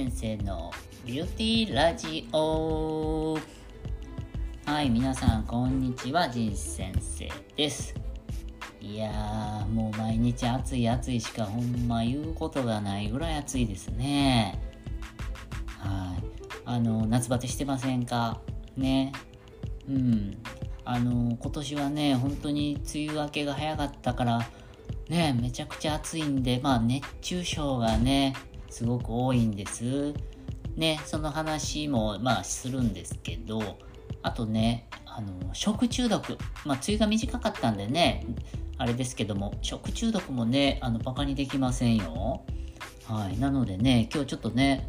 先生のビューティーラジオ。はい皆さんこんにちは。ジン先生です。いやーもう毎日暑い暑いしかほんま言うことがないぐらい暑いですね。はい。あの夏バテしてませんか？ね。うん。あの今年はね本当に梅雨明けが早かったからねめちゃくちゃ暑いんでまあ熱中症がねすごく多いんです。ね、その話もまあするんですけど、あとね、あの、食中毒。まあ、梅雨が短かったんでね、あれですけども、食中毒もね、あの、バカにできませんよ。はい。なのでね、今日ちょっとね、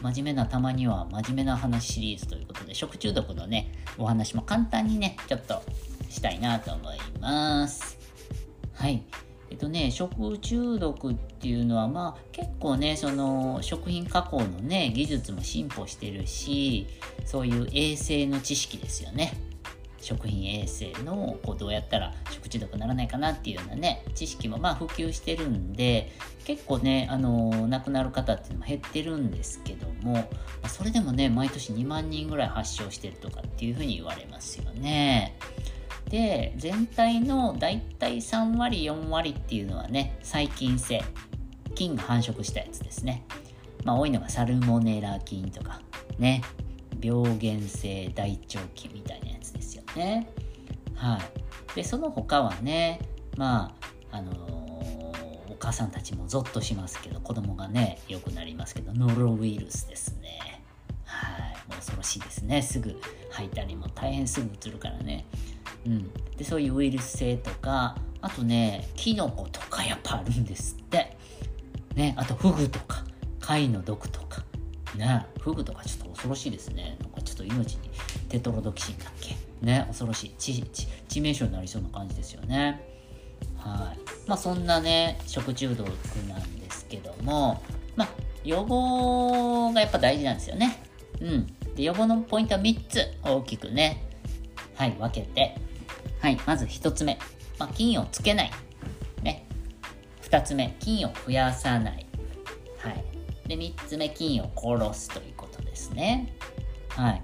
真面目なたまには真面目な話シリーズということで、食中毒のね、お話も簡単にね、ちょっとしたいなと思います。はい。えっとね、食中毒っていうのは、まあ結構ね、その食品加工のね、技術も進歩してるし、そういう衛生の知識ですよね。食品衛生のこうどうやったら食中毒にならないかなっていうようなね、知識もまあ普及してるんで、結構ね、あの、亡くなる方っていうのも減ってるんですけども、それでもね、毎年2万人ぐらい発症してるとかっていうふうに言われますよね。で全体のだいたい3割4割っていうのはね細菌性菌が繁殖したやつですね。まあ多いのがサルモネラ菌とかね。病原性大腸菌みたいなやつですよね。はい。でその他はねまああのー、お母さんたちもゾッとしますけど子供がね良くなりますけどノロウイルスですね。はい。もう恐ろしいですね。すぐ吐いたりも大変すぐうつるからね。うん、でそういうウイルス性とかあとねキノコとかやっぱあるんですって。ね。あとフグとか貝の毒とか。ね。フグとかちょっと恐ろしいですね。なんかちょっと命にテトロドキシンだっけ。ね。恐ろしい。致致命傷になりそうな感じですよね。はい。まあそんなね食中毒なんですけども。まあ予防がやっぱ大事なんですよね。うん。で予防のポイントは3つ大きくね。はい分けて。はい、まず1つ目、まあ、菌をつけない。2つ目、菌を増やさない。はい。で、3つ目、菌を殺すということですね。はい。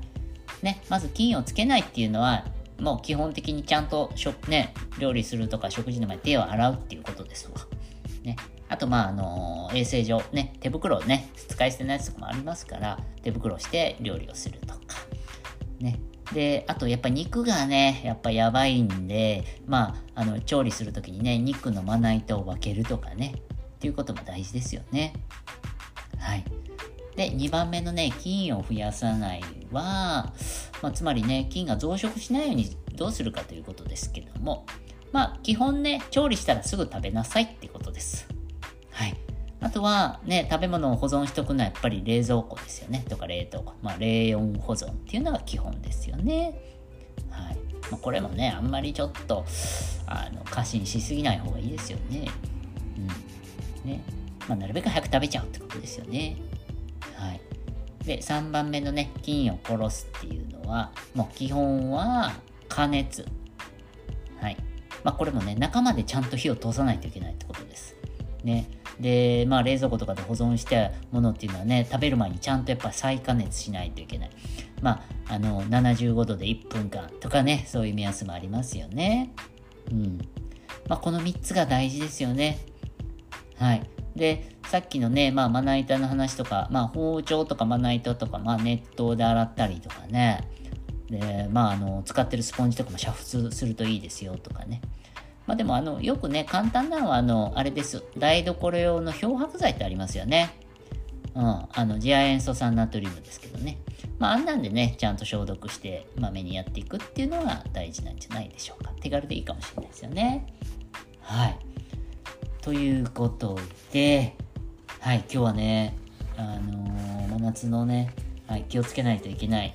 ね、まず菌をつけないっていうのは、もう基本的にちゃんと食、ね、料理するとか食事の前手を洗うっていうことですわ。ね。あと、まあ、あのー、衛生上、ね、手袋をね、使い捨てのやつとかもありますから、手袋して料理をするとか、ね。で、あとやっぱ肉がね、やっぱやばいんで、まあ、あの、調理するときにね、肉のまな板を分けるとかね、っていうことも大事ですよね。はい。で、2番目のね、菌を増やさないは、まあ、つまりね、菌が増殖しないようにどうするかということですけども、まあ、基本ね、調理したらすぐ食べなさいってことです。はい。あとはね、食べ物を保存しておくのはやっぱり冷蔵庫ですよね。とか冷凍庫。まあ、冷温保存っていうのが基本ですよね。はい。まあ、これもね、あんまりちょっと、あの、過信しすぎない方がいいですよね。うん。ね。まあ、なるべく早く食べちゃうってことですよね。はい。で、3番目のね、菌を殺すっていうのは、もう基本は加熱。はい。まあ、これもね、中までちゃんと火を通さないといけないってことです。ね。で、まあ、冷蔵庫とかで保存したものっていうのはね、食べる前にちゃんとやっぱ再加熱しないといけない。まあ、あの、75度で1分間とかね、そういう目安もありますよね。うん。まあ、この3つが大事ですよね。はい。で、さっきのね、まあ、まな板の話とか、まあ、包丁とかまな板とか、まあ、熱湯で洗ったりとかね。で、まあ、あの、使ってるスポンジとかも煮沸するといいですよとかね。まあでもあの、よくね、簡単なのはあの、あれです。台所用の漂白剤ってありますよね。うん。あの、次亜塩素酸ナトリウムですけどね。まああんなんでね、ちゃんと消毒してまめにやっていくっていうのが大事なんじゃないでしょうか。手軽でいいかもしれないですよね。はい。ということで、はい、今日はね、あのー、真夏のね、はい、気をつけないといけない、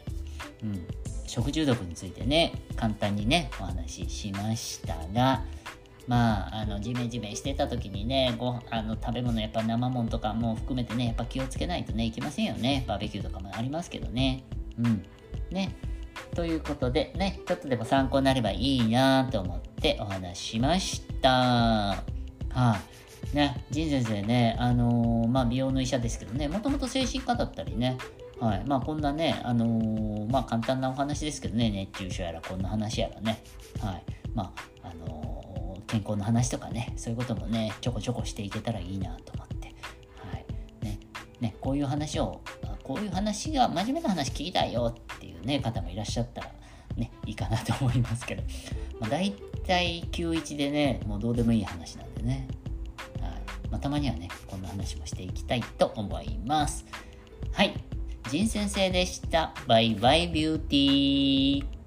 うん、食中毒についてね、簡単にね、お話ししましたが、まあ、あの、ジメジメしてた時にね、ごあの食べ物、やっぱ生もんとかも含めてね、やっぱ気をつけないとね、いけませんよね。バーベキューとかもありますけどね。うん。ね。ということで、ね、ちょっとでも参考になればいいなと思ってお話しました。はい、ね、仁先生ね、あのー、まあ、美容の医者ですけどね、もともと精神科だったりね、はい。まあ、こんなね、あのー、まあ、簡単なお話ですけどね、熱中症やらこんな話やらね、はい。まあ、あの、健康の話とかね、そういうこともね、ちょこちょこしていけたらいいなと思って、はい。ね、ね、こういう話を、こういう話が、真面目な話聞きたよっていうね、方もいらっしゃったら、ね、いいかなと思いますけど、まあ、大体91でね、もうどうでもいい話なんでね、はいまあ、たまにはね、こんな話もしていきたいと思います。はい。仁先生でした。バイバイビューティー。